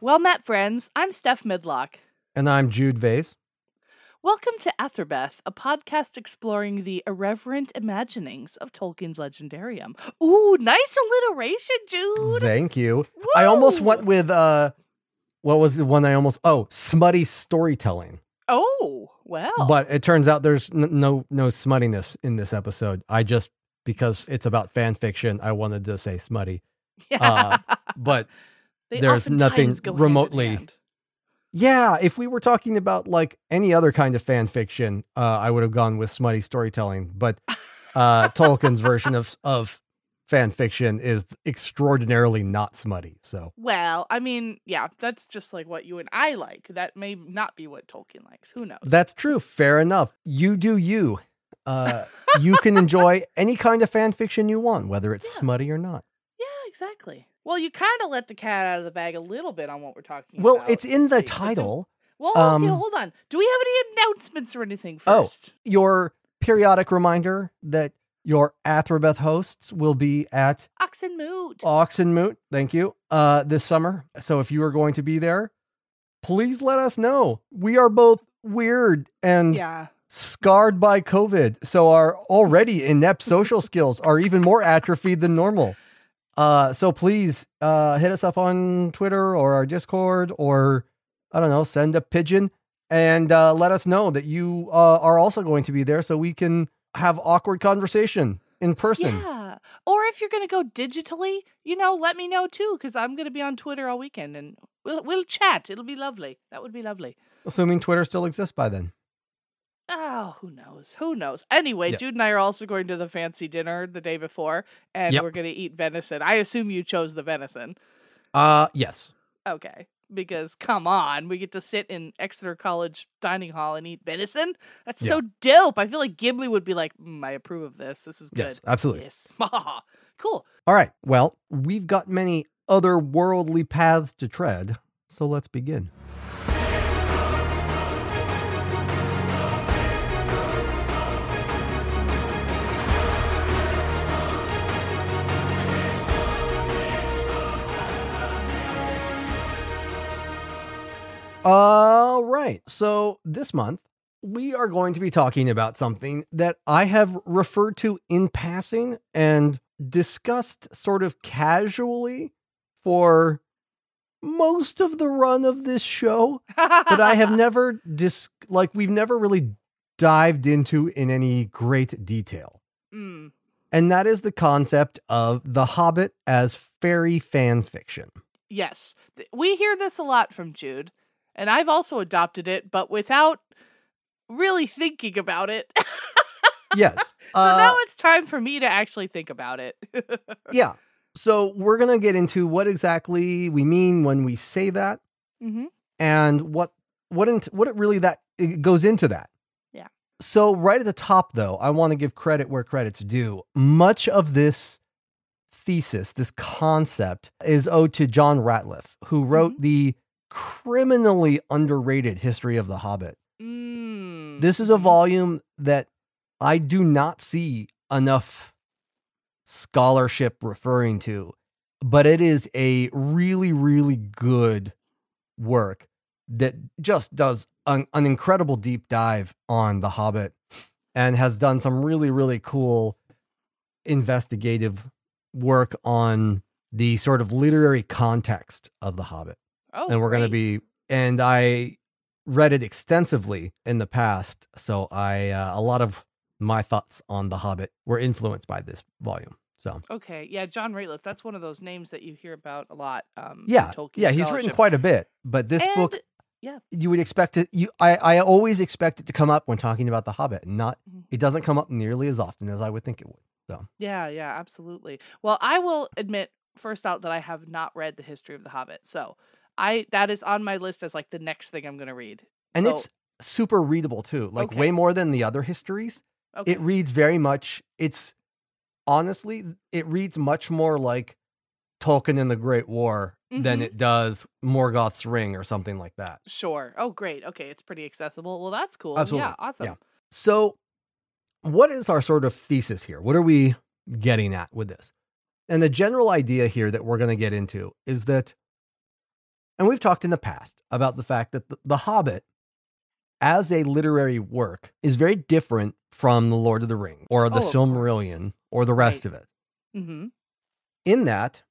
Well met, friends. I'm Steph Midlock. And I'm Jude Vase. Welcome to Athrabeth, a podcast exploring the irreverent imaginings of Tolkien's Legendarium. Ooh, nice alliteration, Jude. Thank you. I almost went with uh what was the one I almost oh, smutty storytelling. Oh, well. But it turns out there's n- no no smuttiness in this episode. I just because it's about fan fiction, I wanted to say smutty. yeah. uh, But They there's nothing remotely- yeah, if we were talking about like any other kind of fan fiction, uh, I would have gone with smutty storytelling. But uh, Tolkien's version of of fan fiction is extraordinarily not smutty. So Well, I mean, yeah, that's just like what you and I like. That may not be what Tolkien likes. Who knows? That's true. Fair enough. You do you. Uh, you can enjoy any kind of fan fiction you want, whether it's Yeah. smutty or not. yeah, exactly. Well, you kind of let the cat out of the bag a little bit on what we're talking Well, about. Well, it's in the title. Well, Um, okay, hold on. Do we have any announcements or anything first? Oh. first? Your periodic reminder that your Athrabeth hosts will be at Oxen Moot. Oxonmoot. Thank you. Uh, this summer. So if you are going to be there, please let us know. We are both weird and yeah. scarred by COVID, so our already inept social skills are even more atrophied than normal. Uh, so please uh, hit us up on Twitter or our Discord, or I don't know, send a pigeon and uh, let us know that you uh, are also going to be there, so we can have awkward conversation in person. Yeah. Or if you're going to go digitally, you know, let me know too, because I'm going to be on Twitter all weekend and we'll, we'll chat. It'll be lovely. That would be lovely. Assuming Twitter still exists by then. Oh, who knows? Who knows? Anyway, Yeah. Jude and I are also going to the fancy dinner the day before, and Yep. we're going to eat venison. I assume you chose the venison. Uh, yes. Okay. Because come on, we get to sit in Exeter College dining hall and eat venison. That's Yeah. so dope. I feel like Ghibli would be like, mm, I approve of this. This is good. Yes, absolutely. Yes. cool. All right. Well, we've got many otherworldly paths to tread, so let's begin. All right. So this month, we are going to be talking about something that I have referred to in passing and discussed sort of casually for most of the run of this show, but I have never dis like we've never really dived into in any great detail. Mm, And that is the concept of The Hobbit as fairy fan fiction. yes. We hear this a lot from Jude, and I've also adopted it, but without really thinking about it. Yes. So now Uh, it's time for me to actually think about it. yeah. So we're going to get into what exactly we mean when we say that hmm and what what int- what it really that it goes into that. Yeah. So right at the top though, I want to give credit where credit's due. Much of this thesis, this concept is owed to John Rateliff, who wrote Mm-hmm. the criminally underrated History of the Hobbit. Mm. This is a volume that I do not see enough scholarship referring to, but it is a really, really good work that just does an, an incredible deep dive on The Hobbit and has done some really, really cool investigative work on the sort of literary context of The Hobbit Oh, and we're going to be and i read it extensively in the past so i uh, a lot of my thoughts on the hobbit were influenced by this volume so Okay, yeah, John Rateliff. That's one of those names that you hear about a lot. Um, yeah Tolkien yeah he's written quite a bit but this book yeah, you would expect it you i i always expect it to come up when talking about the hobbit and not Mhm. it doesn't come up nearly as often as i would think it would so Yeah, yeah, absolutely. Well, I will admit first out that I have not read the history of the Hobbit, so I that is on my list as like the next thing I'm going to read. and So- it's super readable too like Okay. way more than the other histories Okay. it reads very much it's honestly it reads much more like tolkien and the great war than Mhm. it does morgoth's ring or something like that Sure. Oh, great. Okay, it's pretty accessible. Well, that's cool. Absolutely. Yeah, awesome. Yeah. so what is our sort of thesis here what are we getting at with this and the general idea here that we're going to get into is that And we've talked in the past about the fact that the, Hobbit, as a literary work, is very different from The Lord of the Rings or the Oh. Silmarillion or the rest Right. of it. Mm-hmm. In that,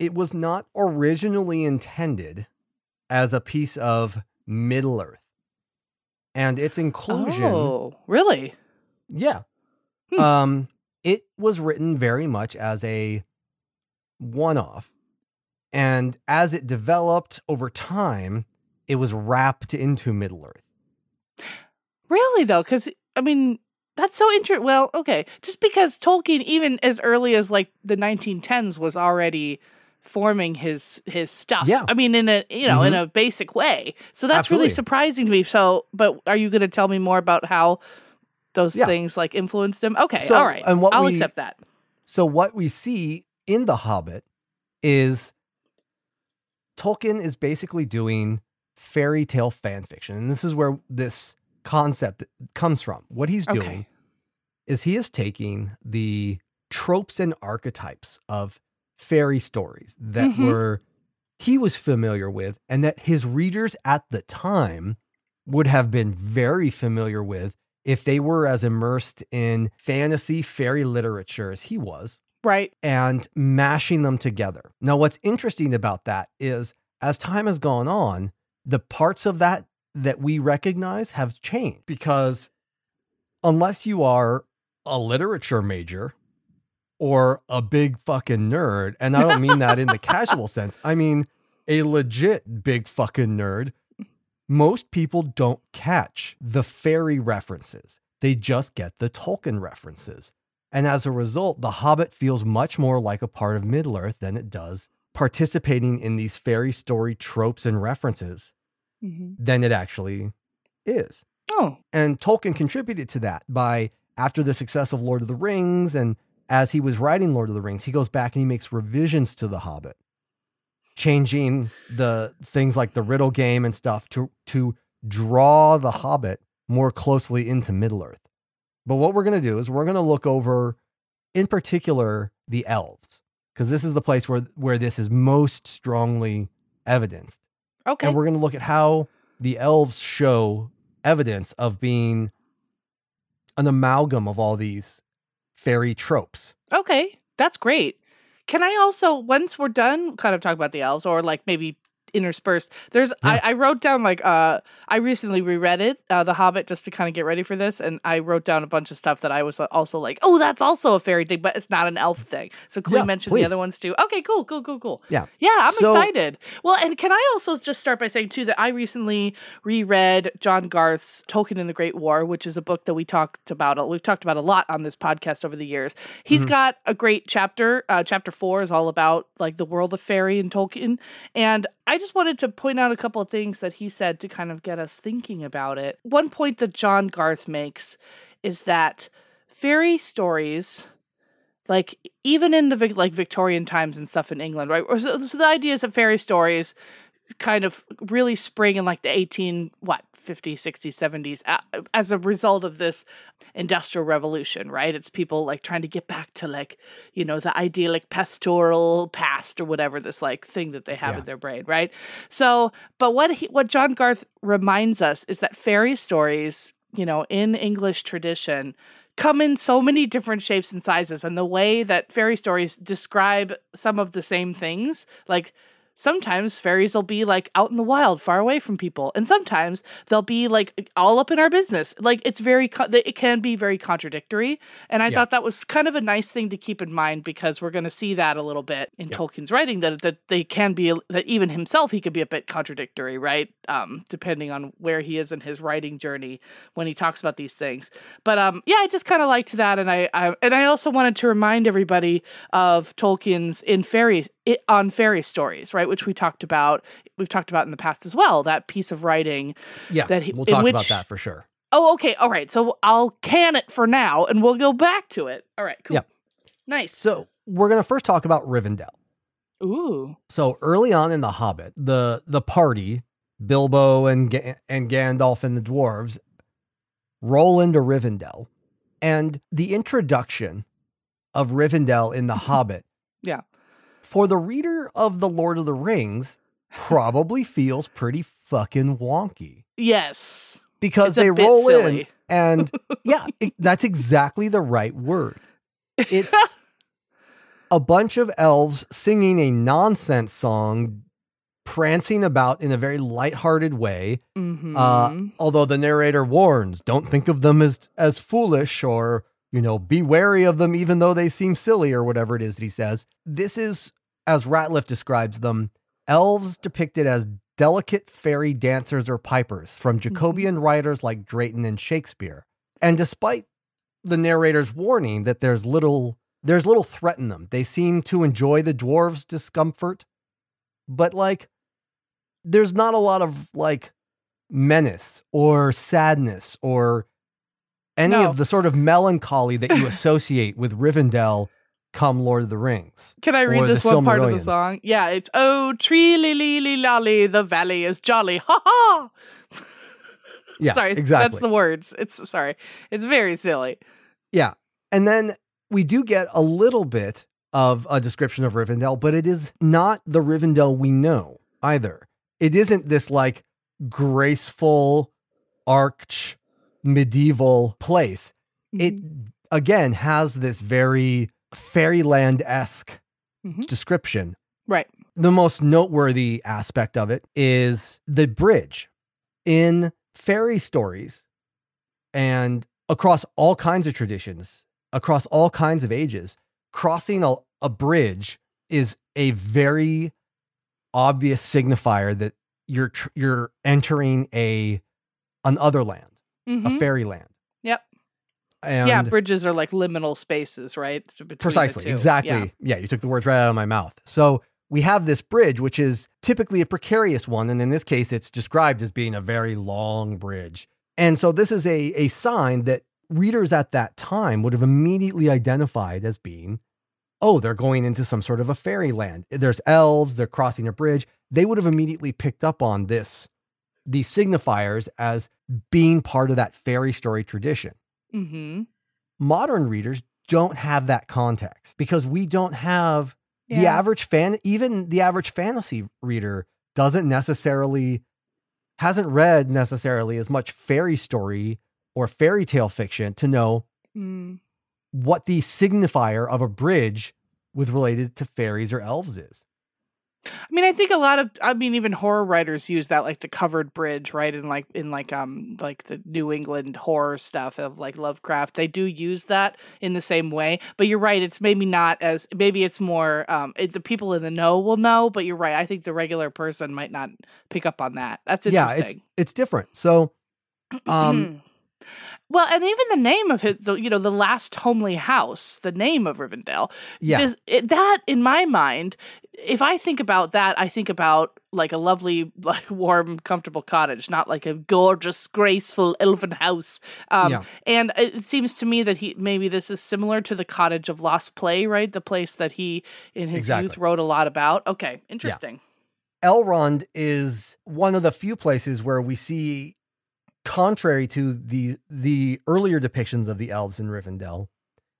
it was not originally intended as a piece of Middle Earth. And its inclusion Oh, really? Yeah. Hmm. Um, it was written very much as a one off. And as it developed over time, it was wrapped into Middle Earth. Really though, because I mean that's so interesting. Well, okay, just because Tolkien, even as early as like the 1910s, was already forming his his stuff. Yeah. I mean, in a you know in mm-hmm. a basic way. So that's Absolutely. really surprising to me. So, but are you going to tell me more about how those Yeah. things like influenced him? Okay, So, all right, and what I'll we- accept that. So, what we see in The Hobbit is Tolkien is basically doing fairy tale fan fiction. And this is where this concept comes from. What he's doing Okay. is he is taking the tropes and archetypes of fairy stories that Mhm. were he was familiar with and that his readers at the time would have been very familiar with if they were as immersed in fantasy fairy literature as he was Right. and mashing them together. Now, what's interesting about that is as time has gone on, the parts of that that we recognize have changed because unless you are a literature major or a big fucking nerd, and I don't mean that in the casual sense, I mean a legit big fucking nerd, most people don't catch the fairy references. They just get the Tolkien references. And as a result, The Hobbit feels much more like a part of Middle Earth than it does participating in these fairy story tropes and references Mhm. than it actually is. Oh, And Tolkien contributed to that by, after the success of Lord of the Rings, and as he was writing Lord of the Rings, he goes back and he makes revisions to The Hobbit, changing the things like the riddle game and stuff to, to draw The Hobbit more closely into Middle Earth. But what we're going to do is we're going to look over, in particular, the elves, because this is the place where, where this is most strongly evidenced. okay. And we're going to look at how the elves show evidence of being an amalgam of all these fairy tropes. Okay, that's great. Can I also, once we're done, kind of talk about the elves, or like maybe interspersed? There's, I, Yeah. I wrote down like, uh, I recently reread it, uh, The Hobbit, just to kind of get ready for this, and I wrote down a bunch of stuff that I was also like, oh, that's also a fairy thing, but it's not an elf thing. So Clea Yeah, mentioned please. the other ones too. Okay, cool, cool, cool, cool. Yeah. Yeah, I'm So- excited. Well, and can I also just start by saying too that I recently reread John Garth's Tolkien and the Great War, which is a book that we talked about. We've talked about a lot on this podcast over the years. He's Mhm. got a great chapter. Uh, chapter four is all about like the world of fairy and Tolkien, and I just wanted to point out a couple of things that he said to kind of get us thinking about it. One point that John Garth makes is that fairy stories like even in the like Victorian times and stuff in England, right? So, so the idea is that fairy stories kind of really spring in like the 18 what 50s 60s 70s uh, as a result of this industrial revolution right it's people like trying to get back to like you know the idyllic pastoral past or whatever this like thing that they have Yeah. in their brain right so but what he, what john garth reminds us is that fairy stories you know in english tradition come in so many different shapes and sizes and the way that fairy stories describe some of the same things like sometimes fairies will be like out in the wild far away from people and sometimes they'll be like all up in our business like it's very co- it can be very contradictory and i Yeah. thought that was kind of a nice thing to keep in mind because we're going to see that a little bit in Yeah. tolkien's writing that that they can be that even himself he could be a bit contradictory right um depending on where he is in his writing journey when he talks about these things but um yeah i just kind of liked that and I, I and i also wanted to remind everybody of tolkien's in fairy it, on fairy stories right which we talked about we've talked about in the past as well that piece of writing Yeah, That he- we'll talk about which- that for sure. oh okay all right so i'll can it for now and we'll go back to it all right cool Yeah. nice So we're going to first talk about Rivendell. ooh So early on in The Hobbit, the the party, Bilbo and Ga- and Gandalf and the dwarves, roll into Rivendell, and the introduction of Rivendell in The Hobbit. Yeah. For the reader of The Lord of the Rings, probably feels pretty fucking wonky Yes. because they roll in silly. and yeah, it- that's exactly the right word. It's a bunch of elves singing a nonsense song, prancing about in a very lighthearted way. Mhm. Uh, although the narrator warns, don't think of them as as foolish or you know, be wary of them even though they seem silly or whatever it is that he says. This is, as Rateliff describes them, elves depicted as delicate fairy dancers or pipers from mm-hmm. Jacobean writers like Drayton and Shakespeare. And despite the narrator's warning that there's little there's little threat in them, they seem to enjoy the dwarves' discomfort, but like there's not a lot of like menace or sadness or any No. of the sort of melancholy that you associate with Rivendell come Lord of the Rings. Can I read this one part of the song? Yeah, it's Oh tree lily lily lolly, the valley is jolly. Ha ha. Yeah, sorry, exactly. that's the words. It's sorry. It's very silly. Yeah. And then we do get a little bit of a description of Rivendell, but it is not the Rivendell we know either. It isn't this like graceful, arch, medieval place. It mm-hmm. again has this very fairyland esque Mhm. description. Right. The most noteworthy aspect of it is the bridge. In fairy stories and across all kinds of traditions, across all kinds of ages, crossing a, a bridge is a very obvious signifier that you're tr- you're entering a an other land, Mhm. a fairyland. And yeah, bridges are like liminal spaces, right? precisely exactly Yeah. yeah. you took the words right out of my mouth so we have this bridge which is typically a precarious one and in this case it's described as being a very long bridge and so this is a, a sign that readers at that time would have immediately identified as being oh they're going into some sort of a fairyland there's elves they're crossing a bridge they would have immediately picked up on this these signifiers as being part of that fairy story tradition Mm-hmm. modern readers don't have that context because we don't have the average fan even the average fantasy reader doesn't necessarily hasn't read necessarily as much fairy story or fairy tale fiction to know Mm. what the signifier of a bridge with related to fairies or elves is I mean, I think a lot of, I mean, even horror writers use that, like the covered bridge, right? In like, in like, um, like the New England horror stuff of like Lovecraft, they do use that in the same way. But you're right; it's maybe not as, maybe it's more, um, it, the people in the know will know. But you're right; I think the regular person might not pick up on that. That's yeah it's it's different so um well, and even the name of his, the, you know, the last homely house, the name of Rivendell, yeah does it, that in my mind if i think about that i think about like a lovely like warm comfortable cottage not like a gorgeous graceful elven house. Um Yeah. and it seems to me that he maybe this is similar to the cottage of lost play right? The place that he in his youth wrote a lot about. Okay interesting. Elrond is one of the few places where we see, contrary to the the earlier depictions of the elves in Rivendell,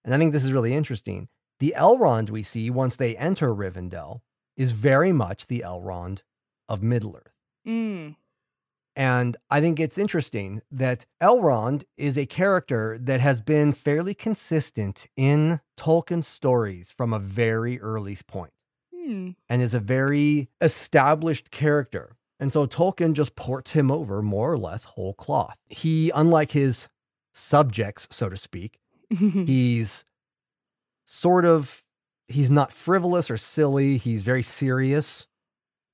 and I think this is really interesting. The Elrond we see once they enter Rivendell is very much the Elrond of Middle Earth. mm. And I think it's interesting that Elrond is a character that has been fairly consistent in Tolkien's stories from a very early point Hmm. and is a very established character. And so Tolkien just ports him over more or less whole cloth. He, unlike his subjects, so to speak, he's sort of he's not frivolous or silly. He's very serious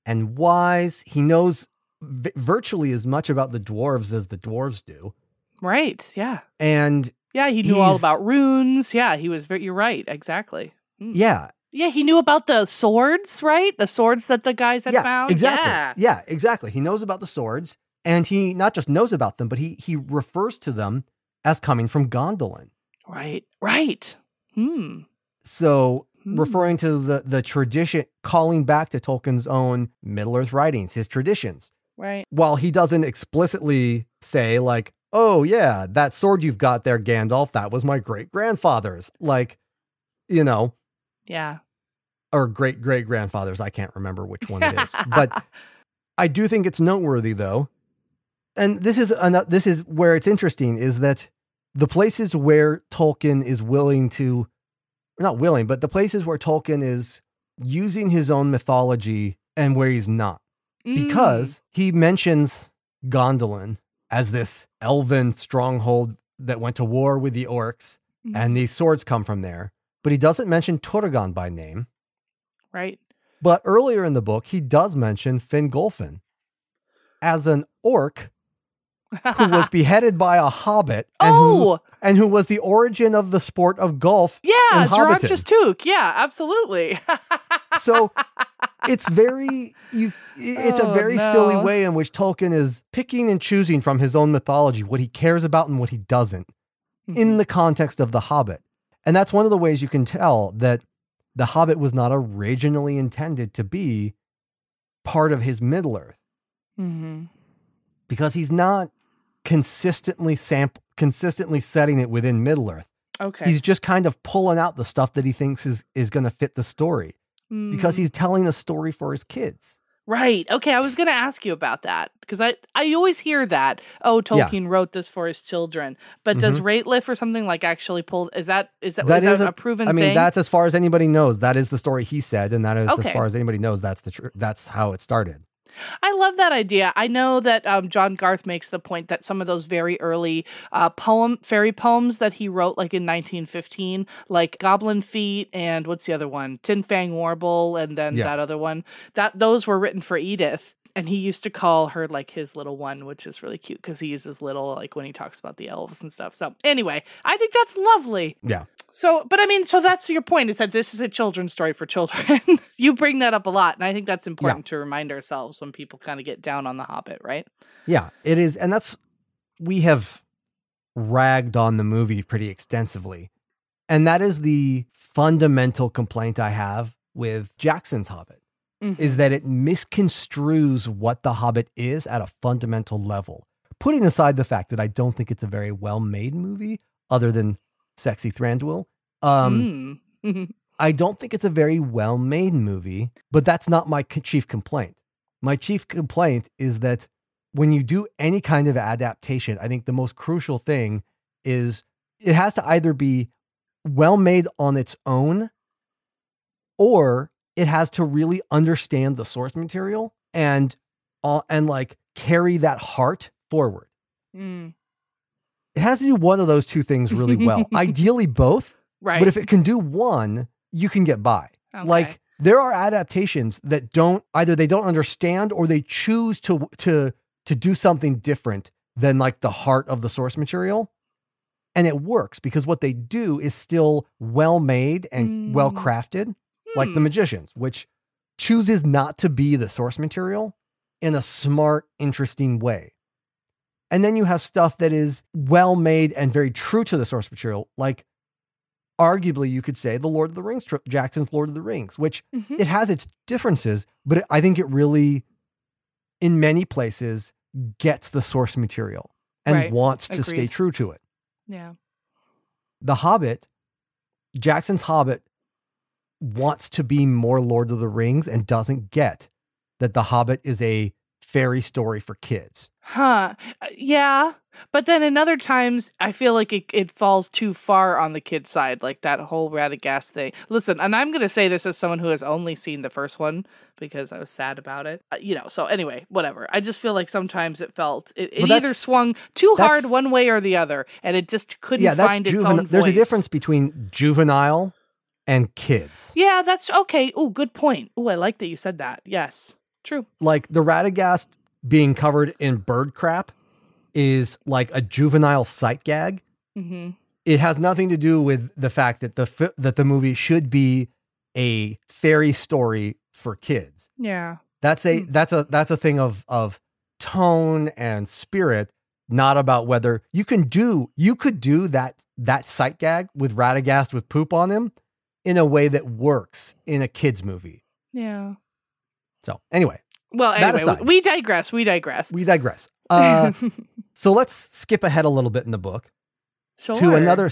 and wise. He knows v- virtually as much about the dwarves as the dwarves do. right yeah And yeah he knew all about runes yeah he was very you're right exactly yeah, yeah he knew about the swords right the swords that the guys had yeah, found exactly. yeah Yeah, exactly. He knows about the swords and he not just knows about them, but he he refers to them as coming from Gondolin. right right hmm So Hmm. referring to the the tradition, calling back to Tolkien's own Middle Earth writings, his traditions. right While he doesn't explicitly say like, "Oh yeah, that sword you've got there, Gandalf, that was my great grandfather's." Like, you know, Yeah. or great great grandfathers. I can't remember which one it is, but I do think it's noteworthy though. And this is an, this is where it's interesting is that the places where Tolkien is willing to, not willing, but the places where Tolkien is using his own mythology and where he's not, Mm. because he mentions Gondolin as this elven stronghold that went to war with the orcs, Mm. and these swords come from there. But he doesn't mention Turgon by name. right. But earlier in the book, he does mention Fingolfin as an orc who was beheaded by a hobbit and, who, oh, and who was the origin of the sport of golf. yeah, in Gerontius Hobbiton. Took. Yeah, absolutely. So it's very you it's a Oh, very silly way in which Tolkien is picking and choosing from his own mythology what he cares about and what he doesn't Mm-hmm. in the context of the Hobbit. And that's one of the ways you can tell that the Hobbit was not originally intended to be part of his Middle Earth. hmm because he's not consistently sample consistently setting it within Middle Earth. Okay. He's just kind of pulling out the stuff that he thinks is is going to fit the story because Mm. he's telling a story for his kids. Right. Okay. I was going to ask you about that because I, I always hear that. Oh, Yeah. Tolkien wrote this for his children. But does Rateliff or something like actually pull? Is that is that, That is is that a- a, proven I mean, thing? that's as far as anybody knows. That is the story he said, and that is as far as anybody knows. That's the tr- that's how it started. I love that idea. I know that um, John Garth makes the point that some of those very early uh, poem fairy poems that he wrote, like in 1915, like Goblin Feet and what's the other one, Tinfang Warble, and then Yeah. that other one, that those were written for Edith. And he used to call her like his little one, which is really cute because he uses little like when he talks about the elves and stuff. So anyway, I think that's lovely. Yeah, So, but I mean, so that's your point is that this is a children's story for children. you bring that up a lot, and I think that's important to remind ourselves when people kind of get down on the Hobbit, right? yeah, it is, and that's we have ragged on the movie pretty extensively, and that is the fundamental complaint I have with Jackson's Hobbit. Is that it misconstrues what The Hobbit is at a fundamental level. Putting aside the fact that I don't think it's a very well made movie, other than Sexy Thranduil, um, Mm. I don't think it's a very well made movie, but that's not my chief complaint. My chief complaint is that when you do any kind of adaptation, I think the most crucial thing is it has to either be well made on its own or it has to really understand the source material and uh, and like carry that heart forward. Mm. It has to do one of those two things really well. Ideally both, Right. but if it can do one, you can get by. Okay. Like there are adaptations that don't either they don't understand or they choose to to to do something different than like the heart of the source material. And it works because what they do is still well made and Mm. well crafted, like the Hmm. magicians, which chooses not to be the source material in a smart, interesting way. And then you have stuff that is well made and very true to the source material, like arguably you could say the Lord of the Rings, Jackson's Lord of the Rings, which Mhm. it has its differences, but I think it really, in many places, gets the source material and Right. wants to stay true to it. yeah. The Hobbit, Jackson's Hobbit, wants to be more Lord of the Rings and doesn't get that The Hobbit is a fairy story for kids. Huh. Uh, Yeah. But then in other times, I feel like it, it falls too far on the kid side, like that whole Radagast thing. Listen, and I'm going to say this as someone who has only seen the first one because I was sad about it. Uh, you know, so anyway, whatever. I just feel like sometimes it felt, it, it either swung too hard one way or the other, and it just couldn't yeah, find its juvenile. own There's a difference between juvenile and kids. Yeah, that's okay. Oh, good point. Oh, I like that you said that. Yes. True. like the Radagast being covered in bird crap is like a juvenile sight gag. hmm It has nothing to do with the fact that the fi- that the movie should be a fairy story for kids. Yeah. That's a Hmm. that's a that's a thing of of tone and spirit, not about whether you can do you could do that that sight gag with Radagast with poop on him in a way that works in a kids movie. Yeah. So anyway, Well, anyway, aside. we digress. We digress. we digress. Uh, So let's skip ahead a little bit in the book sure. to another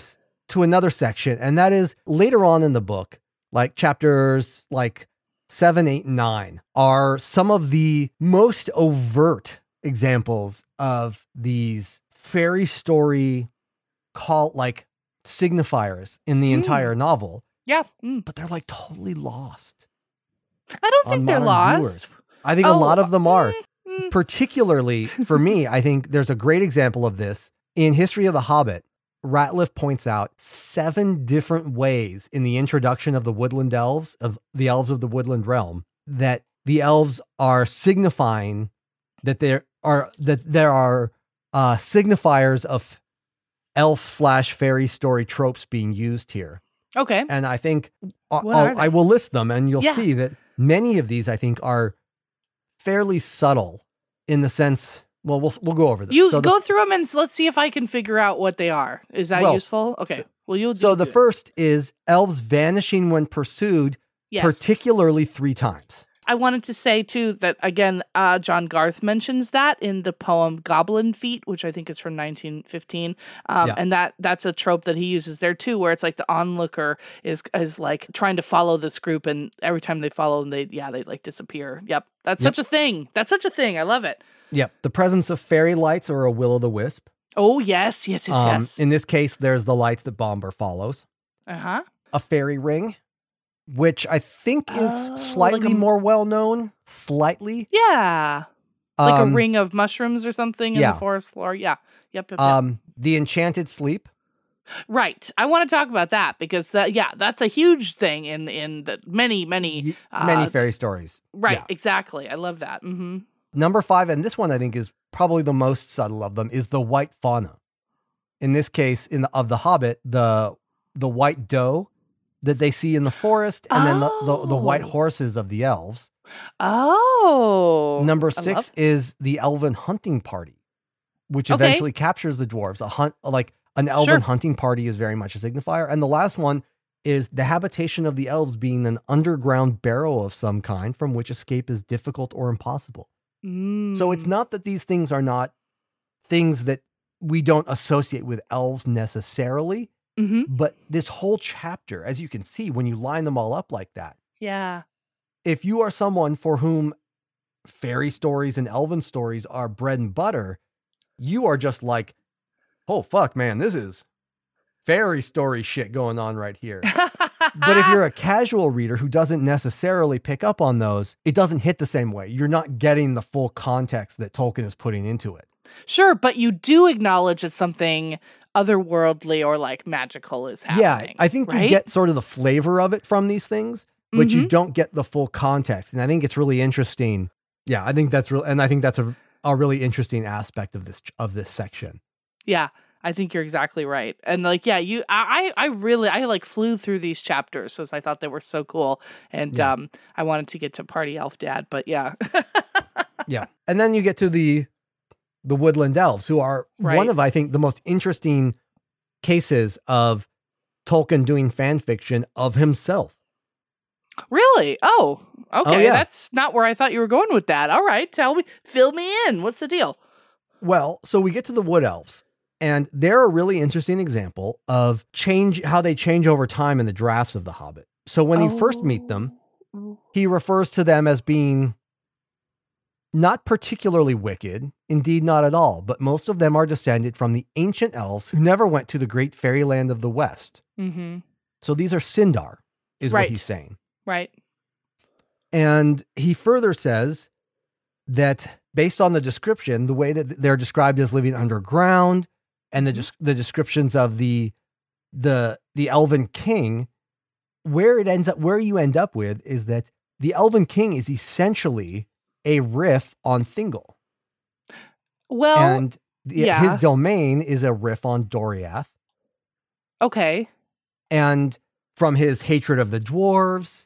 to another section, and that is later on in the book. like chapters like seven, eight, nine, are some of the most overt examples of these fairy story call like signifiers in the Mm. entire novel, Yeah. Mm. but they're like totally lost. I don't think they're lost. viewers. I think a Oh, lot of them are. Mm. Particularly for me, I think there's a great example of this in History of the Hobbit. Rateliff points out seven different ways in the introduction of the woodland elves, of the elves of the woodland realm, that the elves are signifying that there are that there are uh, signifiers of elf slash fairy story tropes being used here. Okay. And I think uh, I'll, I'll- list them, and you'll Yeah. see that many of these I think are fairly subtle in the sense. Well, we'll we'll go over them. You so the go through them and let's see if I can figure out what they are. Is that Well, useful? Okay. Uh, well, you'll So the it. first is elves vanishing when pursued, yes. particularly three times. I wanted to say too that again, uh, John Garth mentions that in the poem "Goblin Feet," which I think is from 1915, um, Yeah. and that that's a trope that he uses there too, where it's like the onlooker is is like trying to follow this group, and every time they follow them, they yeah they like disappear. Yep, that's Yep. such a thing. That's such a thing. I love it. Yep. The presence of fairy lights or a will o' the wisp. Oh yes, yes, yes, Um, yes. In this case, there's the lights that Bombur follows. Uh huh. A fairy ring, which I think is Oh, like slightly a- more well known. Slightly. Yeah, like Um, a ring of mushrooms or something in yeah. the forest floor. Yeah. Yep. yep, yep. Um, the enchanted sleep. Right. I want to talk about that because that yeah, that's a huge thing in in the many many y- many uh, fairy stories. right, Yeah. exactly. I love that. Mhm. Number five, and this one I think is probably the most subtle of them, is the white fauna. In this case, in the, of the Hobbit, the the white doe that they see in the forest, and then the, the, the white Oh. horses of the elves. Oh. Number six is the elven hunting party, which Okay. eventually captures the dwarves. A hunt like an elven Sure. hunting party is very much a signifier. And the last one is the habitation of the elves being an underground barrow of some kind from which escape is difficult or impossible. So it's Mm. not that these things are not things that we don't associate with elves necessarily, Mhm. but this whole chapter, as you can see, when you line them all up like that, Yeah. if you are someone for whom fairy stories and elven stories are bread and butter, you are just like, oh fuck, man, this is fairy story shit going on right here. But if you're a casual reader who doesn't necessarily pick up on those, it doesn't hit the same way. You're not getting the full context that Tolkien is putting into it. sure, but you do acknowledge that something otherworldly or like magical is happening. Yeah. I think you get sort of the flavor of it from these things, but you Mhm. don't get the full context. And I think it's really interesting. Yeah, I think that's real, and I think that's a a really interesting aspect of this of this section. Yeah, I think you're exactly right. And like, yeah, you, I, I I really, I like flew through these chapters because I thought they were so cool, and Yeah. um, I wanted to get to Party Elf Dad, but yeah, Yeah, and then you get to the the woodland elves, who are Right. one of I think the most interesting cases of Tolkien doing fan fiction of himself. really, oh, oh, okay, yeah. that's not where I thought you were going with that. All right, tell me, fill me in. What's the deal? Well, so we get to the wood elves, and they're a really interesting example of change how they change over time in the drafts of The Hobbit. So when you first meet them, Oh. he refers to them as being not particularly wicked, indeed not at all, but most of them are descended from the ancient elves who never went to the great fairyland of the west. Mm-hmm. So these are Sindar, is what he's saying. Right. And he further says that based on the description, the way that they're described as living underground and the des- the descriptions of the the the elven king, where it ends up where you end up with is that the elven king is essentially a riff on Thingol. Well, and yeah. his domain is a riff on Doriath. okay. And from his hatred of the dwarves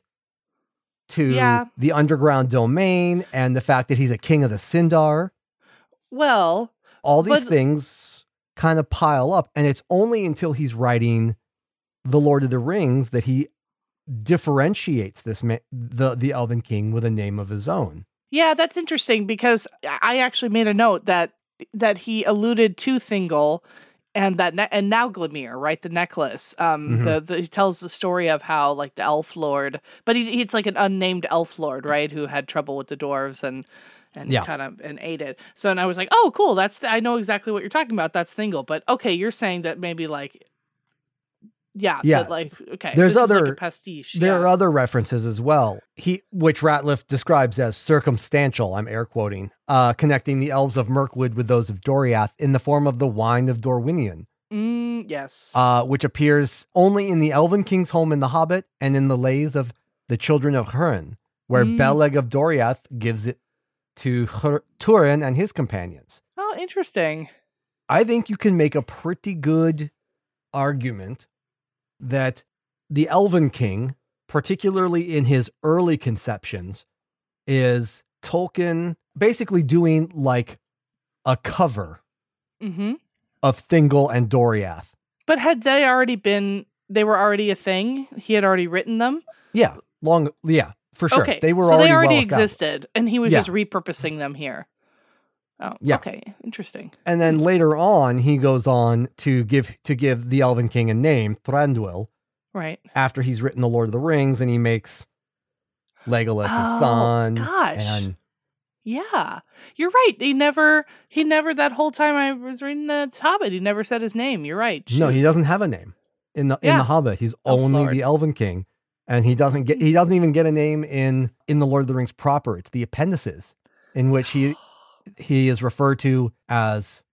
to Yeah. the underground domain and the fact that he's a king of the Sindar, Well, all these But- things kind of pile up. And it's only until he's writing The Lord of the Rings that he differentiates this ma- the the Elven King with a name of his own. Yeah, that's interesting because I actually made a note that that he alluded to Thingol and that ne- and Nauglamír, right? The necklace. Um, Mhm. the, the he tells the story of how like the elf lord, but he, it's like an unnamed elf lord, right? Who had trouble with the dwarves and and Yeah. kind of and ate it. So and I was like, oh, cool. That's the, I know exactly what you're talking about. That's Thingol. But okay, you're saying that maybe like. Yeah, Yeah. like okay. There's like other- a pastiche. There yeah. are other references as well. He, which Rateliff describes as circumstantial. I'm air quoting, uh, connecting the elves of Mirkwood with those of Doriath in the form of the wine of Dorwinion, Mm, yes. uh, which appears only in the Elven King's home in The Hobbit and in the lays of the children of Hurin, where Mm. Beleg of Doriath gives it to Hur- Turin and his companions. oh, interesting. I think you can make a pretty good argument that the Elven King, particularly in his early conceptions, is Tolkien basically doing like a cover hmm of Thingol and Doriath. But had they already been? They were already a thing. He had already written them. Yeah, long, yeah, for sure. Okay, They were so already, they already well existed, and he was Yeah. just repurposing them here. Oh, Yeah. okay, interesting. And then Hmm. later on, he goes on to give to give the Elven King a name, Thranduil, Right. after he's written the Lord of the Rings, and he makes Legolas his Oh, son. gosh. And Yeah, you're right. He never, he never. That whole time I was reading the Hobbit, he never said his name. You're right. No, he doesn't have a name in the in the Hobbit. He's Elf only Lord. the Elven King, and he doesn't get he doesn't even get a name in in the Lord of the Rings proper. It's the appendices in which he he is referred to as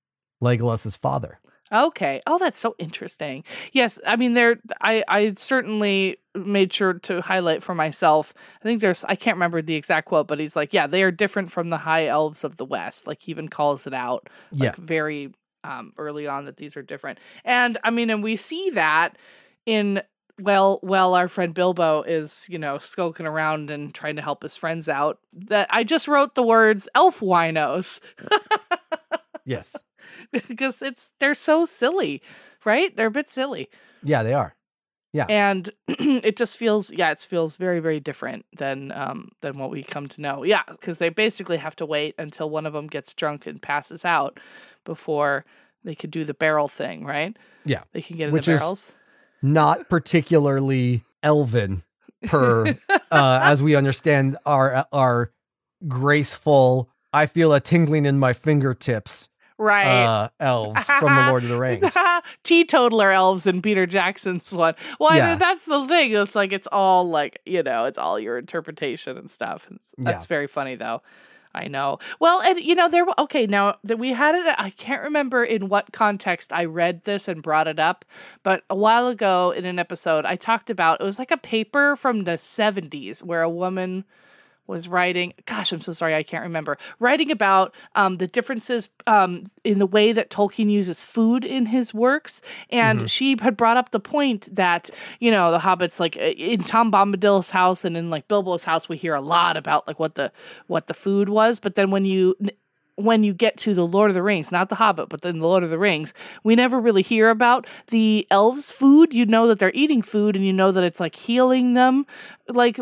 Legolas's father. Okay. Oh, that's so interesting. Yes, I mean there I I certainly made sure to highlight for myself. I think there's I can't remember the exact quote, but he's like, yeah, they are different from the high elves of the west. Like he even calls it out Yeah, like very um early on that these are different. And I mean and we see that in well well our friend Bilbo is, you know, skulking around and trying to help his friends out. That I just wrote the words elf winos yes, because it's they're so silly, right? They're a bit silly. yeah, they are. Yeah and it just feels yeah it feels very very different than um than what we come to know yeah because they basically have to wait until one of them gets drunk and passes out before they could do the barrel thing right Yeah. they can get in Which the barrels Not particularly Elven, per uh, as we understand our our graceful. I feel a tingling in my fingertips. right Uh, elves from the Lord of the Rings. teetotaler elves in peter jackson's one well I mean, that's the thing it's like it's all like you know it's all your interpretation and stuff It's- that's very funny though I know. Well, and you know, there. Were, okay, now that we had it, I can't remember in what context I read this and brought it up, but a while ago in an episode, I talked about it was like a paper from the '70s where a woman was writing. Gosh, I'm so sorry, I can't remember. Writing about um, the differences um, in the way that Tolkien uses food in his works, and she had brought up the point that you know the hobbits, like in Tom Bombadil's house and in like Bilbo's house, we hear a lot about like what the what the food was, but then when you when you get to the Lord of the Rings, not the Hobbit, but then the Lord of the Rings, we never really hear about the elves' food. You know that they're eating food, and you know that it's like healing them, like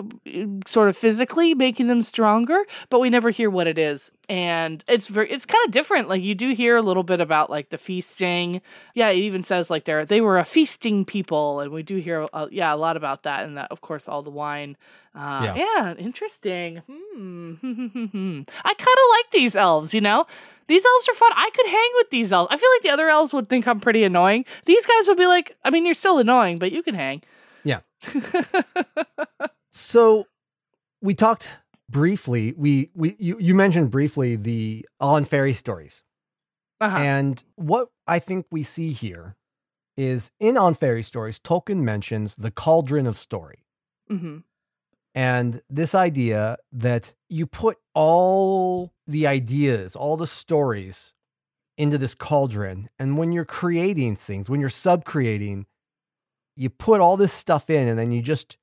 sort of physically, making them stronger. But we never hear what it is, and it's very, it's kind of different. Like you do hear a little bit about like the feasting. Yeah, it even says like they're they were a feasting people, and we do hear, uh, yeah, a lot about that, and that of course all the wine. Uh, Yeah. yeah. interesting. Hmm. I kind of like these elves, you know? These elves are fun. I could hang with these elves. I feel like the other elves would think I'm pretty annoying. These guys would be like, I mean, you're still annoying, but you can hang. Yeah. So we talked briefly. We we you, you mentioned briefly the on fairy stories, Uh-huh. and what I think we see here is in on fairy stories. Tolkien mentions the cauldron of story, hmm and this idea that you put all the ideas, all the stories into this cauldron, and when you're creating things, when you're sub creating, you put all this stuff in, and then you just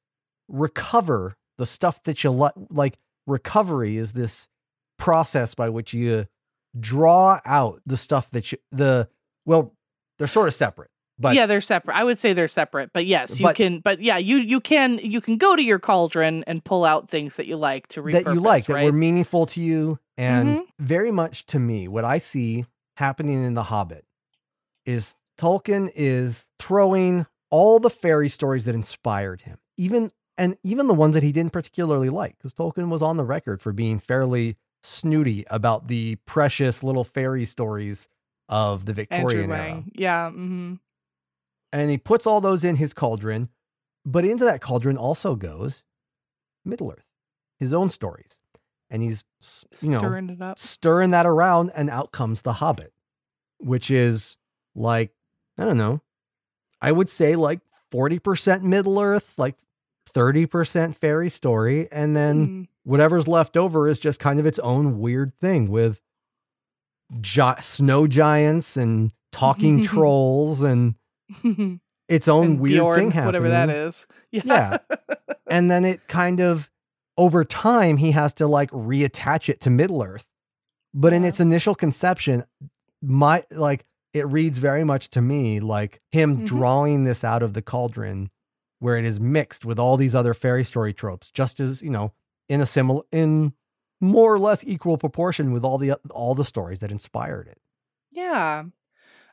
recover the stuff that you li- like. Recovery is this process by which you draw out the stuff that you the well, they're sort of separate, but yeah, they're separate. I would say they're separate, but yes, you But- can. But yeah, you you can you can go to your cauldron and pull out things that you like to repurpose. that you like that right? were meaningful to you and Mhm. very much to me what i see happening in the hobbit is Tolkien is throwing all the fairy stories that inspired him, even and even the ones that he didn't particularly like, because Tolkien was on the record for being fairly snooty about the precious little fairy stories of the Victorian era. Yeah. hmm And he puts all those in his cauldron, but into that cauldron also goes Middle Earth, his own stories. And he's you know Stirring it up. stirring that around, and out comes The Hobbit, which is like, I don't know, I would say like 40% Middle Earth, like 30% fairy story. And then Mm. whatever's left over is just kind of its own weird thing with gi- snow giants and talking trolls and its own And weird Beorn, thing happening. whatever that is. Yeah. Yeah. and then it kind of over time he has to like reattach it to Middle Earth. But in its initial conception, my like it reads very much to me like him Mhm. drawing this out of the cauldron where it is mixed with all these other fairy story tropes, just as, you know, in a similar in more or less equal proportion with all the all the stories that inspired it. yeah.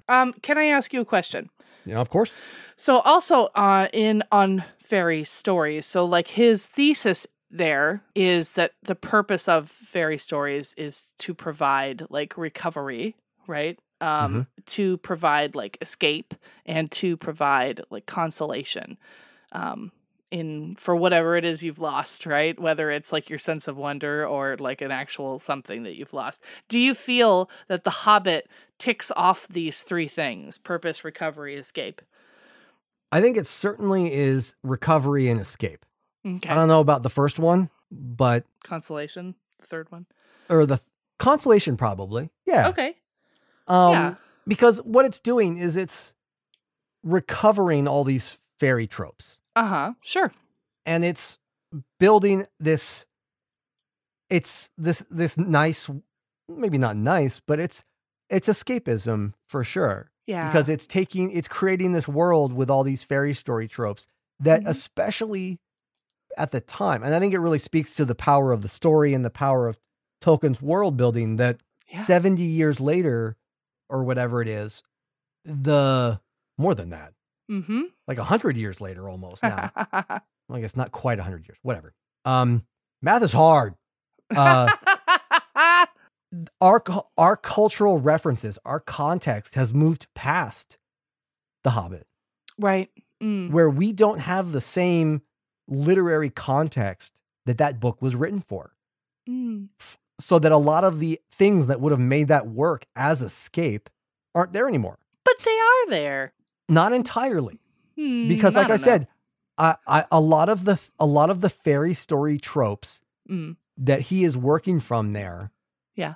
Um, can I ask you a question? Yeah, of course. So also uh in on fairy stories, so like his thesis there is that the purpose of fairy stories is to provide like recovery, right? Um to provide like escape and to provide like consolation. Um in for whatever it is you've lost, right? Whether it's like your sense of wonder or like an actual something that you've lost. Do you feel that the Hobbit ticks off these three things: purpose, recovery, escape? I think it certainly is recovery and escape. Okay. I don't know about the first one, but Consolation, the third one. or the consolation probably. Yeah. Okay. Um yeah. because what it's doing is it's recovering all these fairy tropes Uh huh. Sure. and it's building this it's this this nice maybe not nice, but it's it's escapism for sure Yeah. because it's taking it's creating this world with all these fairy story tropes that Mhm. especially at the time and i think it really speaks to the power of the story and the power of tolkien's world building that Yeah. 70 years later or whatever it is the more than that mm-hmm. like 100 years later almost now i guess not quite 100 years whatever um math is hard uh our our cultural references our context has moved past the hobbit right. Mm. where we don't have the same literary context that that book was written for. Mm. So that a lot of the things that would have made that work as escape aren't there anymore. But they are there. Not entirely, Hmm, because like I, don't said, I, I a lot of the a lot of the fairy story tropes Mm. that he is working from there, Yeah.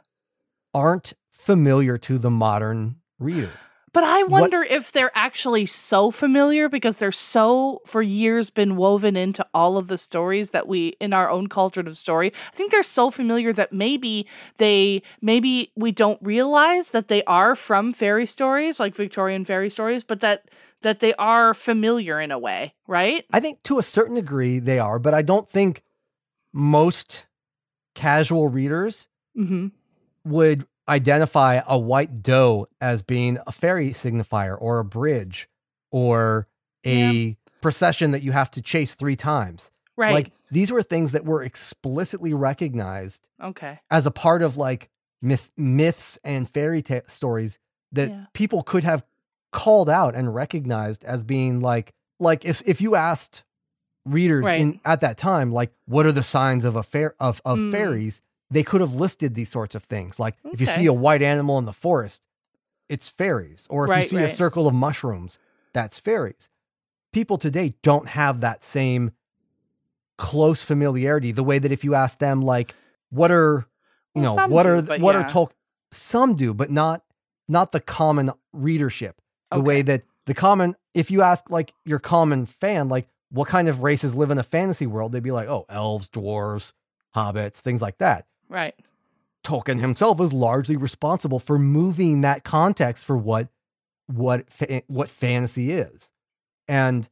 aren't familiar to the modern reader. But I What- wonder if they're actually so familiar because they're so for years been woven into all of the stories that we in our own cauldron of story. I think they're so familiar that maybe they maybe we don't realize that they are from fairy stories, like Victorian fairy stories, but that that they are familiar in a way, right? I think to a certain degree they are, but I don't think most casual readers Mm-hmm. would identify a white doe as being a fairy signifier or a bridge or a procession that you have to chase three times. Right. Like these were things that were explicitly recognized okay. as a part of like myth, myths and fairy ta- stories that Yeah. people could have called out and recognized as being like like if if you asked readers Right. in at that time like what are the signs of a fair of of Mm. fairies they could have listed these sorts of things like if you see a white animal in the forest it's fairies or if Right, you see right. a circle of mushrooms that's fairies people today don't have that same close familiarity the way that if you ask them like what are you Well, know what do, are what yeah. are Tolkien some do but not not the common readership the way that the common if you ask like your common fan like what kind of races live in a fantasy world they'd be like oh elves dwarves hobbits things like that Right. tolkien himself is largely responsible for moving that context for what what fa- what fantasy is and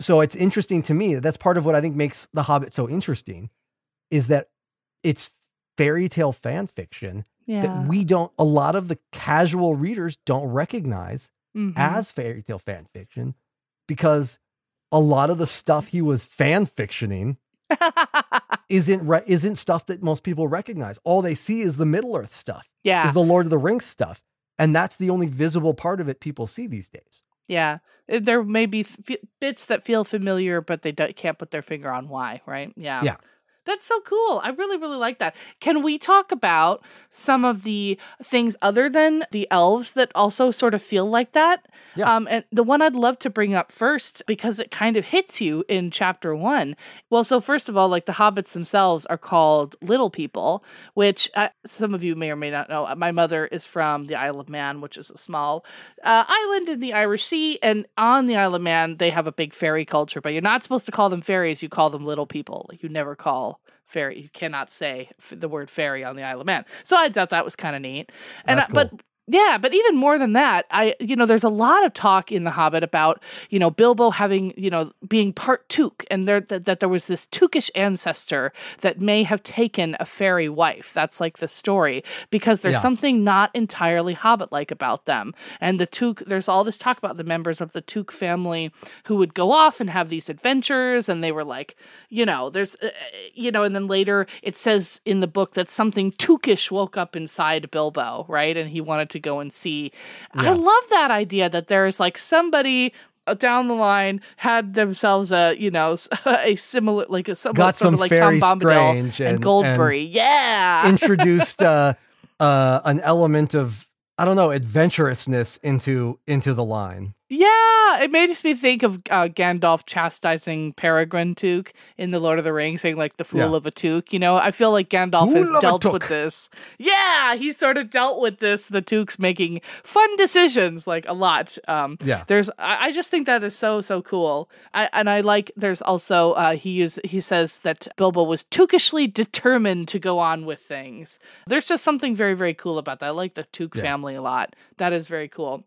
so it's interesting to me that's part of what i think makes the hobbit so interesting is that it's fairy tale fan fiction Yeah. that we don't a lot of the casual readers don't recognize Mhm. as fairy tale fan fiction because a lot of the stuff he was fan fictioning isn't re- isn't stuff that most people recognize. All they see is the Middle Earth stuff, yeah. is the Lord of the Rings stuff, and that's the only visible part of it people see these days. Yeah, Uh, there may be f- bits that feel familiar, but they don't, can't put their finger on why, right? Yeah. Yeah. That's so cool. I really, really like that. Can we talk about some of the things other than the elves that also sort of feel like that? Yeah. Um, and the one I'd love to bring up first because it kind of hits you in chapter one. Well, so first of all, like the hobbits themselves are called little people, which uh, some of you may or may not know. My mother is from the Isle of Man, which is a small uh, island in the Irish Sea, and on the Isle of Man, they have a big fairy culture. But you're not supposed to call them fairies; you call them little people. You never call fairy. You cannot say the word fairy on the Isle of Man. So I thought that was kind of neat. And I- but cool. Yeah, but even more than that, I you know, there's a lot of talk in The Hobbit about you know Bilbo having you know being part Took, and there that, that there was this Tookish ancestor that may have taken a fairy wife. That's like the story because there's Yeah. something not entirely Hobbit-like about them. And the Took, there's all this talk about the members of the Took family who would go off and have these adventures, and they were like, you know, there's, uh, you know, and then later it says in the book that something Tookish woke up inside Bilbo, right, and he wanted to go and see. I love that idea that there's like somebody uh, down the line had themselves a you know a similar like a somewhat Got sort some of like Fairy Tom Bombadil and, and- Goldberry, yeah, Introduced uh, uh, an element of I don't know adventurousness into into the line. Yeah, it made me think of uh, Gandalf chastising Peregrine Took in The Lord of the Rings, saying like the fool Yeah. of a Took. You know, I feel like Gandalf Fool has dealt with this. Yeah, he's sort of dealt with this. The Tooks making fun decisions, like a lot. Um, Yeah. there's, I, I just think that is so so cool. I, and I like. There's also uh, he use he says that Bilbo was Tookishly determined to go on with things. There's just something very very cool about that. I like the Took Yeah. family a lot. That is very cool.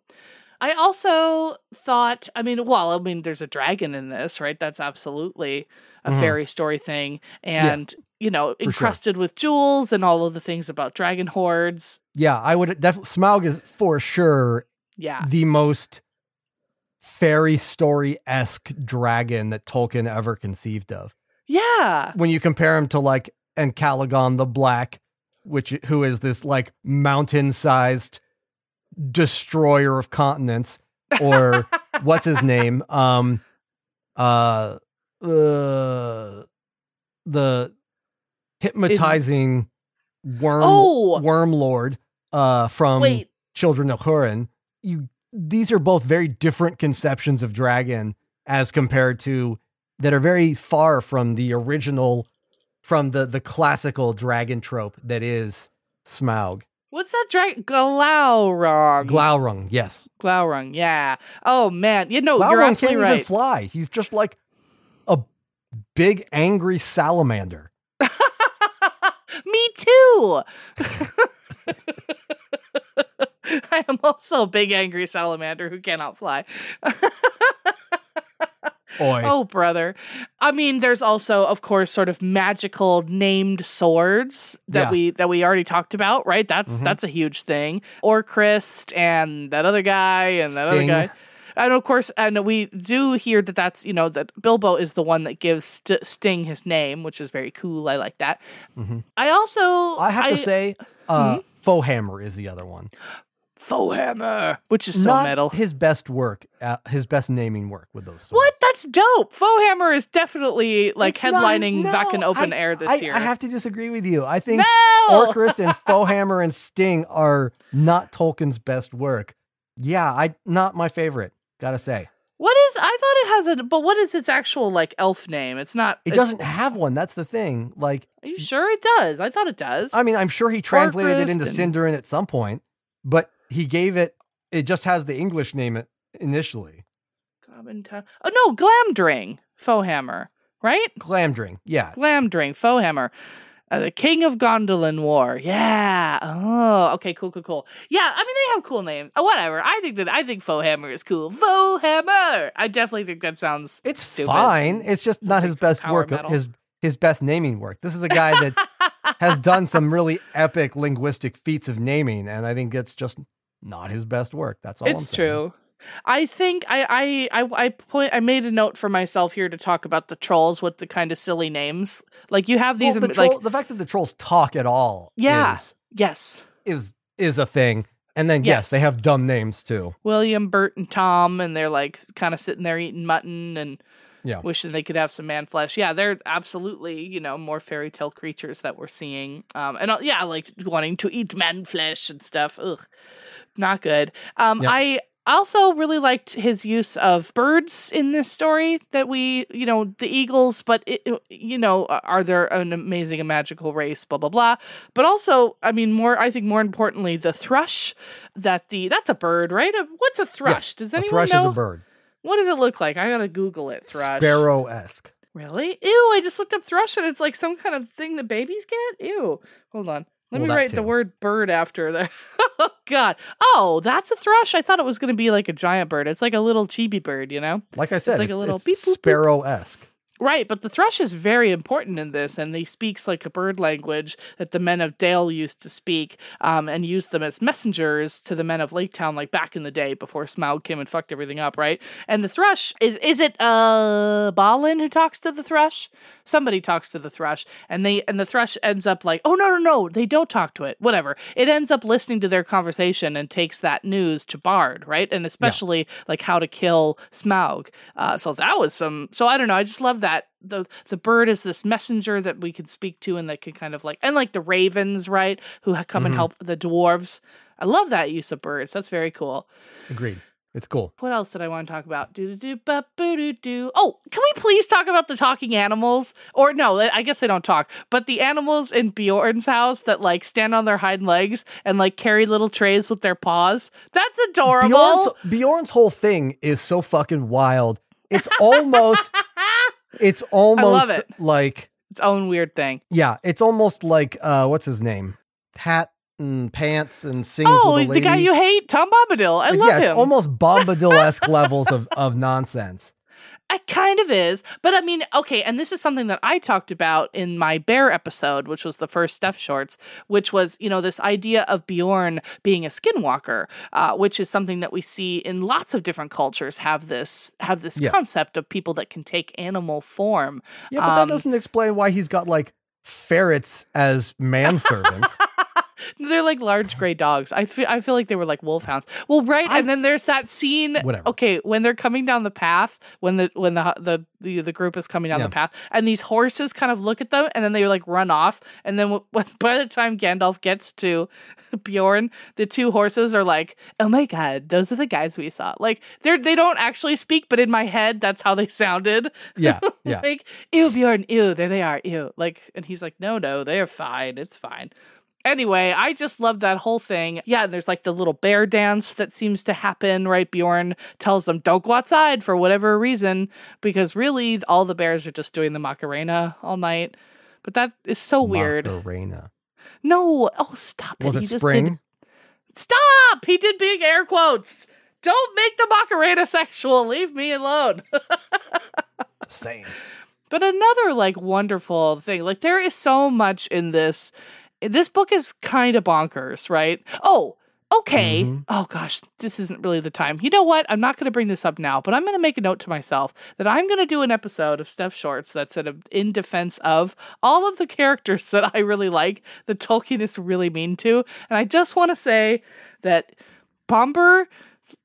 I also thought, I mean, well, I mean, there's a dragon in this, right? That's absolutely a Mhm. fairy story thing. And, you know, sure. encrusted with jewels and all of the things about dragon hoards. Yeah, I would definitely. Smaug is for sure Yeah. the most fairy story esque dragon that Tolkien ever conceived of. Yeah. When you compare him to like Ancalagon the Black, which who is this like mountain sized destroyer of continents, or what's his name? Um, uh, uh, the hypnotizing worm Oh. worm lord uh from Wait. Children of Hurin. You these are both very different conceptions of dragon as compared to that are very far from the original from the the classical dragon trope that is Smaug. What's that dragon? Glaurung. Glaurung, yes. Glaurung. Yeah. Oh, man. You know, you're Glaurung can't absolutely even right. fly. He's just like a big angry salamander. Me too. I am also a big angry salamander who cannot fly. Oi. Oh, brother. I mean, there's also, of course, sort of magical named swords that Yeah. we that we already talked about, right? That's Mhm. that's a huge thing. Orcrist and that other guy and that other guy. And of course, and we do hear that that's you know that Bilbo is the one that gives St- Sting his name, which is very cool. I like that. Mhm. I also I have to say, uh, Mm-hmm. Foehammer is the other one. Foehammer, which is so Not metal. his best work, uh, his best naming work with those swords. What? That's dope. Foehammer is definitely like It's not headlining no, Wacken Open I- Air this I, year. I have to disagree with you. I think no! Orcrist and Foehammer and Sting are not Tolkien's best work. Yeah, I not my favorite. Gotta say, What is? I thought it has a. But what is its actual like elf name? It's not. it it's- doesn't have one. That's the thing. Like, Are you sure it does? I thought it does. I mean, I'm sure he translated it into and- Sindarin at some point, but he gave it. It just has the English name it initially. Gobbin- oh no, Glamdring Foehammer, right? Glamdring. Yeah, Glamdring Foehammer. Uh, the King of Gondolin War. Yeah. Oh, okay. Cool, cool, cool. Yeah. I mean, they have cool names. Uh, whatever. I think that I think Foehammer is cool. Foehammer. I definitely think that sounds it's stupid. fine. It's just It's not like his best work. metal. His his best naming work. This is a guy that has done some really epic linguistic feats of naming, and I think it's just not his best work. That's all. I'm it's true. I think I I I I point I made a note for myself here to talk about the trolls with the kind of silly names. Like you have these Well, the, am- troll, like the fact that the trolls talk at all Yeah. is, yes, is is a thing. And then yes, Yes. they have dumb names too. William, Bert, and Tom, and they're like kind of sitting there eating mutton and Yeah. wishing they could have some man flesh. Yeah, they're absolutely you know more fairy tale creatures that we're seeing. Um, and uh, yeah, like wanting to eat man flesh and stuff. Ugh, not good. Um, Yep. I also really liked his use of birds in this story that we you know the eagles but it, you know are there an amazing and magical race blah blah blah. But also i mean more i think more importantly the thrush that the that's a bird right? What's a thrush? Yes, does a anyone thrush know is a bird. what does it look like? I gotta google it thrush. Sparrow esque. really? Ew i just looked up thrush and it's like some kind of thing that babies get? Ew. Hold on let Well, me write the word bird after that. oh God! Oh, that's a thrush. I thought it was going to be like a giant bird. It's like a little chibi bird, you know? Like I said, like a it's, little it's boop, boop. sparrow esque. Right, but the thrush is very important in this, and he speaks like a bird language that the men of Dale used to speak, um, and used them as messengers to the men of Lake Town, like back in the day before Smaug came and fucked everything up. Right, and the thrush is is it uh Balin who talks to the thrush? Somebody talks to the thrush, and they and the thrush ends up like, oh no no no, they don't talk to it. Whatever, it ends up listening to their conversation and takes that news to Bard, right, and especially like how to kill Smaug. Uh, so that was some. So I don't know. I just love that the the bird is this messenger that we can speak to and that can kind of like and like the ravens, right, who come and Mhm. help the dwarves. I love that use of birds. That's very cool. Agreed. It's cool. What else did I want to talk about? Do do do ba boo doo doo. Oh, can we please talk about the talking animals? Or no, I guess they don't talk. But the animals in Beorn's house that like stand on their hind legs and like carry little trays with their paws. That's adorable. Beorn's, Beorn's whole thing is so fucking wild. It's almost it's almost it. like its own weird thing. yeah, it's almost like uh what's his name? Hat and pants and sings Oh, with a the guy you hate, Tom Bombadil. I love yeah, him. it's almost Bombadil-esque levels of, of nonsense. It kind of is. But I mean, okay, and this is something that I talked about in my bear episode, which was the first Steph Shorts, which was, you know, this idea of Beorn being a skinwalker, uh, which is something that we see in lots of different cultures have this have this Yeah. concept of people that can take animal form. Yeah, but Um, that doesn't explain why he's got like ferrets as manservants. They're like large gray dogs. I feel I feel like they were like wolfhounds. Well, right, I- and then there's that scene. Whatever. Okay, when they're coming down the path, when the when the the the, the group is coming down Yeah. the path, and these horses kind of look at them, and then they like run off, and then w- by the time Gandalf gets to Beorn, the two horses are like, "Oh my god, those are the guys we saw." Like they're they don't actually speak, but in my head, that's how they sounded. yeah, yeah. like, ew, Beorn, ew, there they are, ew. Like, and he's like, no, no, they're fine. It's fine. Anyway, I just love that whole thing. Yeah, and there's like the little bear dance that seems to happen, right? Beorn tells them, don't go outside for whatever reason, because really all the bears are just doing the Macarena all night. But that is so weird. Macarena. No, oh, stop it. Was he it just spring? did. Stop! He did big air quotes. Don't make the Macarena sexual. Leave me alone. Same. But another like wonderful thing, like there is so much in this. This book is kind of bonkers, right? Oh, okay. Mhm. Oh gosh, this isn't really the time. You know what? I'm not going to bring this up now, but I'm going to make a note to myself that I'm going to do an episode of Steph Shorts that's sort of in defense of all of the characters that I really like, that Tolkien is really mean to. And I just want to say that Bombur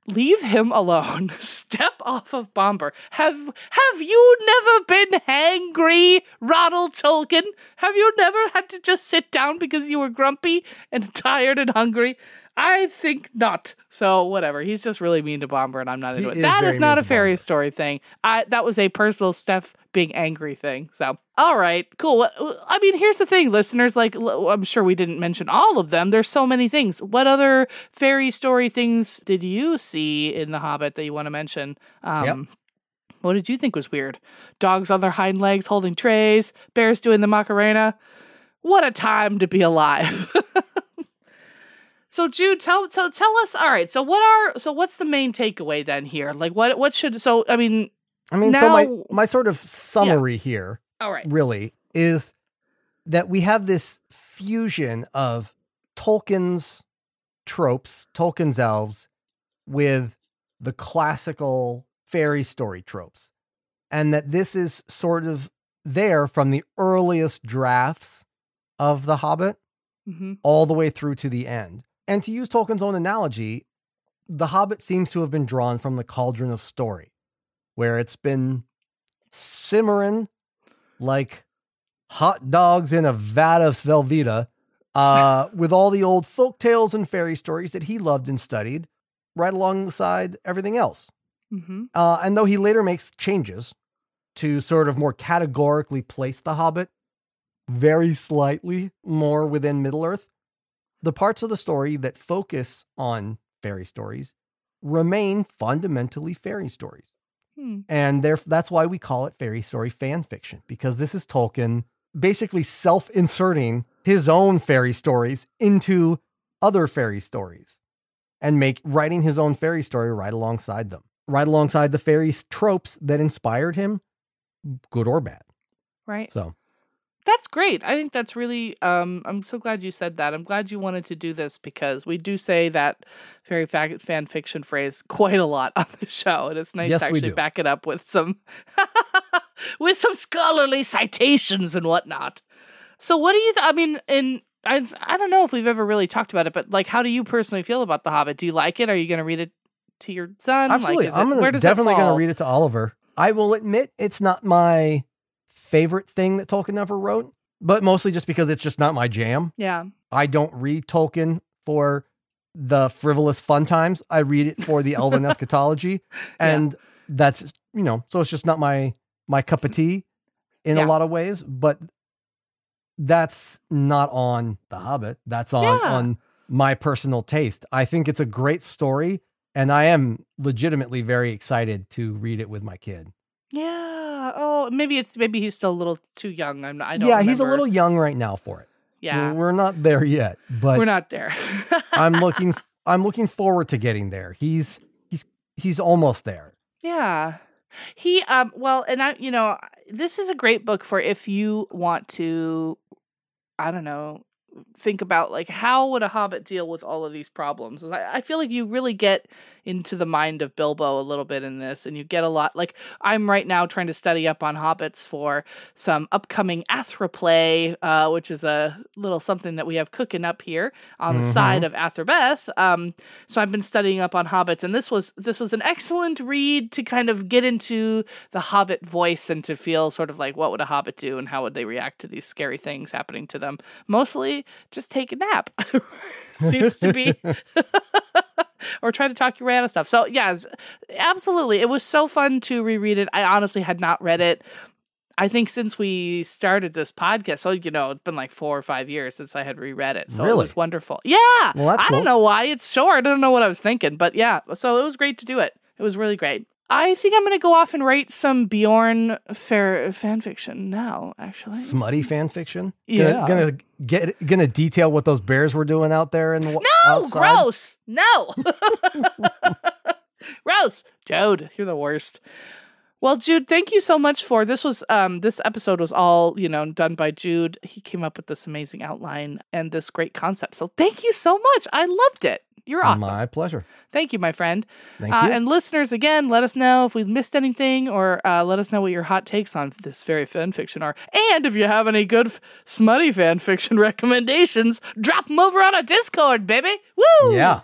leave him alone. Step off of Bombur. Have have you never been hangry, Ronald Tolkien? Have you never had to just sit down because you were grumpy and tired and hungry? I think not. So whatever. He's just really mean to Bombur, and I'm not He into it. Is that is not a fairy story thing. I that was a personal Steph being angry thing. So all right, cool. I mean, here's the thing, listeners. Like, I'm sure we didn't mention all of them. There's so many things. What other fairy story things did you see in The Hobbit that you want to mention? Um, Yep. What did you think was weird? Dogs on their hind legs holding trays, bears doing the Macarena. What a time to be alive. so Jude, tell so tell us. All right. So what are so what's the main takeaway then here? Like what what should so I mean. I mean, so my my sort of summary here All right. really is that we have this fusion of Tolkien's tropes, Tolkien's elves, with the classical fairy story tropes. And that this is sort of there from the earliest drafts of The Hobbit hmm all the way through to the end. And to use Tolkien's own analogy, The Hobbit seems to have been drawn from the cauldron of story, where it's been simmering like hot dogs in a vat of Velveeta, uh, with all the old folk tales and fairy stories that he loved and studied, right alongside everything else. hmm Uh, and though he later makes changes to sort of more categorically place the Hobbit very slightly more within Middle Earth, the parts of the story that focus on fairy stories remain fundamentally fairy stories. Hmm. And there, that's why we call it fairy story fan fiction, because this is Tolkien basically self inserting his own fairy stories into other fairy stories and make writing his own fairy story right alongside them, right alongside the fairy tropes that inspired him, good or bad. Right. So, That's great. I think that's really. Um, I'm so glad you said that. I'm glad you wanted to do this because we do say that fairy fa- fan fiction phrase quite a lot on the show, and it's nice Yes, to actually back it up with some with some scholarly citations and whatnot. So, what do you? Th- I mean, in I I don't know if we've ever really talked about it, but like, how do you personally feel about The Hobbit? Do you like it? Are you going to read it to your son? absolutely. Like, is I'm it, gonna, where does definitely going to read it to Oliver. I will admit it's not my favorite thing that Tolkien ever wrote, but mostly just because it's just not my jam. Yeah. I don't read Tolkien for the frivolous fun times. I read it for the elven eschatology, and that's you know, so it's just not my my cup of tea in Yeah. a lot of ways. But that's not on The Hobbit. That's on Yeah. on my personal taste. I think it's a great story, and I am legitimately very excited to read it with my kid. Yeah. Oh, maybe it's maybe he's still a little too young. I'm not. I don't. yeah, he's a little young right now for it. Yeah. We're, we're not there yet, but We're not there. I'm looking I'm looking forward to getting there. He's he's he's almost there. Yeah. He um well and I you know this is a great book for if you want to I don't know think about like how would a hobbit deal with all of these problems I, I feel like you really get into the mind of bilbo a little bit in this and you get a lot like i'm right now trying to study up on hobbits for some upcoming athra play uh, which is a little something that we have cooking up here on the Mhm. side of Athrabeth um, so i've been studying up on hobbits and this was this was an excellent read to kind of get into the hobbit voice and to feel sort of like what would a hobbit do and how would they react to these scary things happening to them mostly just take a nap seems to be or try to talk your way out of stuff so yes absolutely it was so fun to reread it i honestly had not read it I think since we started this podcast, so you know, it's been like four or five years since I had reread it. So it was wonderful. Yeah. Well, I cool. don't know why. It's short. I don't know what I was thinking, but yeah. So it was great to do it. It was really great. I think I'm going to go off and write some Beorn fair fan fiction now, actually. Smutty fan fiction. Yeah. Gonna, gonna get gonna detail what those bears were doing out there in the no, outside. gross. No. gross. Jode, you're the worst. Well, Jude, thank you so much for this was um this episode was all, you know, done by Jude. He came up with this amazing outline and this great concept. So thank you so much. I loved it. You're awesome. My pleasure. Thank you, my friend. Thank Uh, you. and listeners, again, let us know if we missed anything or uh, let us know what your hot takes on this very fan fiction are. And if you have any good f- smutty fan fiction recommendations, drop them over on our Discord, baby. Woo! yeah.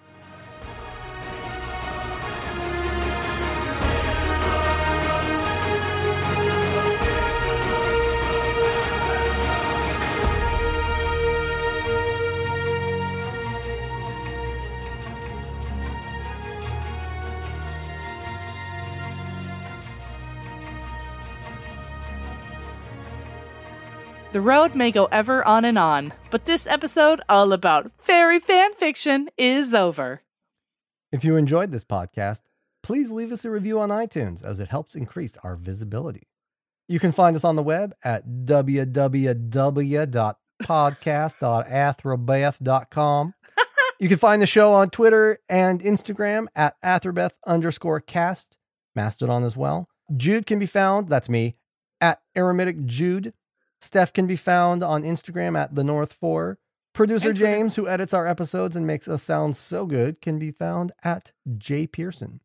The road may go ever on and on, but this episode, all about fairy fan fiction, is over. If you enjoyed this podcast, please leave us a review on iTunes as it helps increase our visibility. You can find us on the web at www.podcast.athrabeth.com. you can find the show on Twitter and Instagram at athrabeth underscore cast, Mastodon as well. Jude can be found, that's me, at Eremitic Jude. Steph can be found on Instagram at the North Four. Producer And. James, who edits our episodes and makes us sound so good, can be found at J Pearson.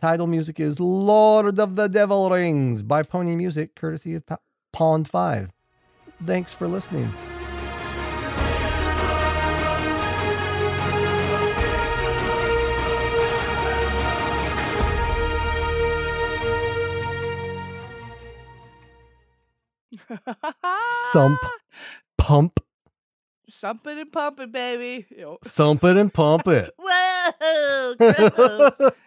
Title music is Lord of the Devil Rings by Pony Music, courtesy of Pond 5. Thanks for listening. Sump, pump, Sumping and pumping, baby. Yo. sump it and pump it. Whoa, gross.